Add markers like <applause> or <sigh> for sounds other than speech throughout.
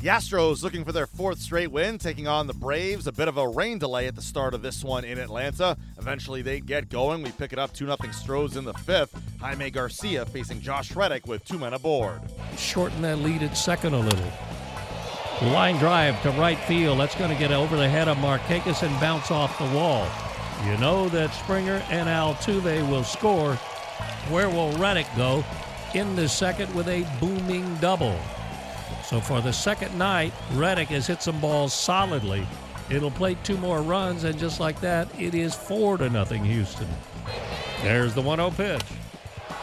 The Astros looking for their fourth straight win, taking on the Braves. A bit of a rain delay at the start of this one in Atlanta. Eventually they get going. We pick it up 2 0 Stros in the fifth. Jaime Garcia facing Josh Reddick with two men aboard. Shorten that lead at second a little. Line drive to right field. That's going to get over the head of Markakis and bounce off the wall. You know that Springer and Altuve will score. Where will Reddick go? In the second with a booming double. So for the second night, Reddick has hit some balls solidly. It'll play two more runs, and just like that, it is four to nothing Houston. There's the 1-0 pitch.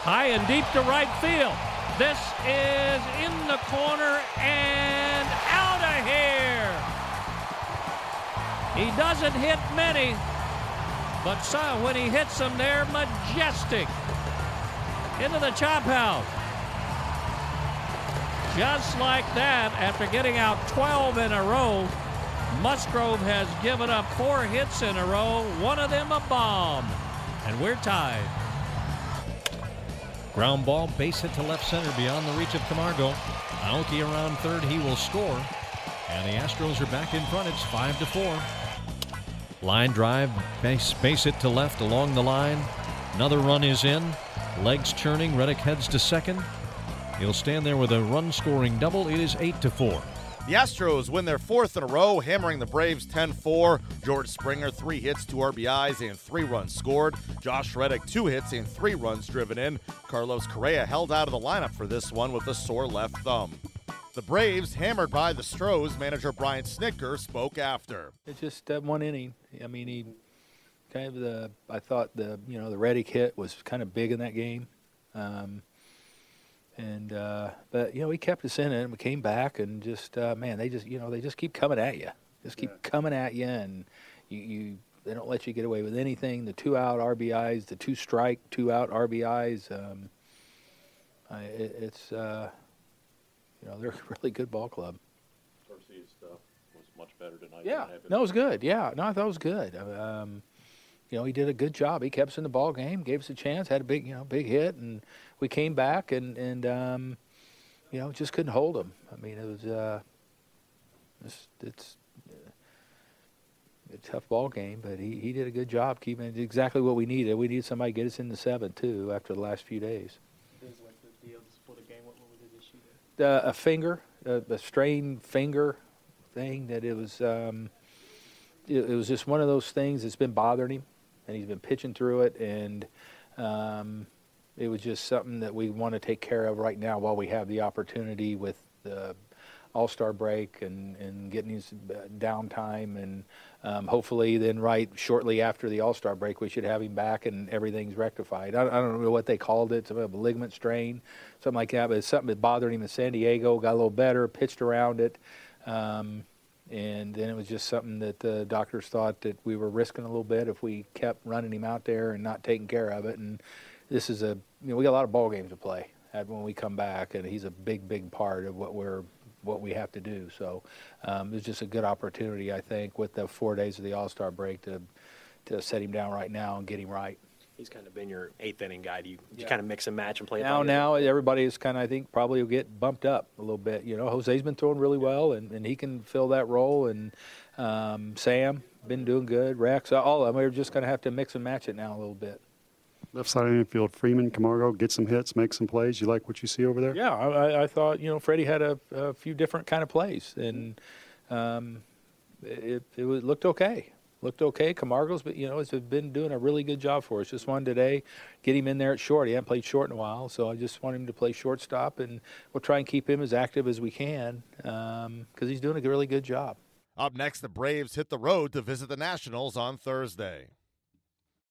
High and deep to right field. This is in the corner and out of here. He doesn't hit many, but so when he hits them, they're majestic. Into the chop house. Just like that, after getting out 12 in a row, Musgrove has given up four hits in a row, one of them a bomb. And we're tied. Ground ball, base hit to left center beyond the reach of Camargo. Aoki around third, he will score. And the Astros are back in front. It's 5 to 4. Line drive, base, base hit to left along the line. Another run is in. Legs churning. Reddick heads to second. He'll stand there with a run scoring double. It is 8 to 4. The Astros win their fourth in a row, hammering the Braves 10 4. George Springer, three hits, two RBIs, and three runs scored. Josh Reddick, two hits and three runs driven in. Carlos Correa held out of the lineup for this one with a sore left thumb. The Braves, hammered by the Stros, manager Brian Snitker spoke after. It's just that one inning. I mean, he kind of the. I thought the you know the Reddick hit was kind of big in that game. Um, and uh, but you know he kept us in it and we came back and just uh, man they just you know they just keep coming at you just keep yeah. coming at you and you, you they don't let you get away with anything the two out RBIs the two strike two out RBIs um, I, it, it's uh, you know they're <laughs> a really good ball club. Garcia's stuff was much better tonight. Yeah, no, it was good. Yeah, no, I thought it was good. Um, you know, he did a good job. He kept us in the ball game, gave us a chance, had a big, you know, big hit, and we came back and and um, you know just couldn't hold him. I mean, it was uh, it's, it's a tough ball game, but he, he did a good job keeping it exactly what we needed. We needed somebody to get us in the seven too after the last few days. Uh, a finger, a, a strained finger thing that it was. Um, it, it, was just one of those things that's been bothering him, and he's been pitching through it, and um, it was just something that we want to take care of right now while we have the opportunity with the All Star break and, and getting his uh, downtime. And um, hopefully, then, right shortly after the All Star break, we should have him back and everything's rectified. I, I, don't know what they called it, some a ligament strain, something like that, but it's something that bothered him in San Diego, got a little better, pitched around it. Um, and then it was just something that the doctors thought that we were risking a little bit if we kept running him out there and not taking care of it. And this is a you know we got a lot of ball games to play when we come back, and he's a big big part of what we're what we have to do. So um, it's just a good opportunity, I think, with the four days of the All Star break to to set him down right now and get him right. He's kind of been your eighth inning guy. Do you, yeah. you kind of mix and match and play? Now, now everybody is kind of, I think, probably will get bumped up a little bit. You know, Jose's been throwing really well, and, and he can fill that role. And um, Sam been doing good. Rex, all of them. We're just going to have to mix and match it now a little bit. Left side of the infield, Freeman, Camargo, get some hits, make some plays. You like what you see over there? Yeah, I, I thought you know Freddie had a, a, few different kind of plays, and um, it, it looked okay. Looked okay. Camargo's, but you know, has been doing a really good job for us. Just one today, get him in there at short. He hasn't played short in a while, so I just want him to play shortstop, and we'll try and keep him as active as we can because um, he's doing a really good job. Up next, the Braves hit the road to visit the Nationals on Thursday.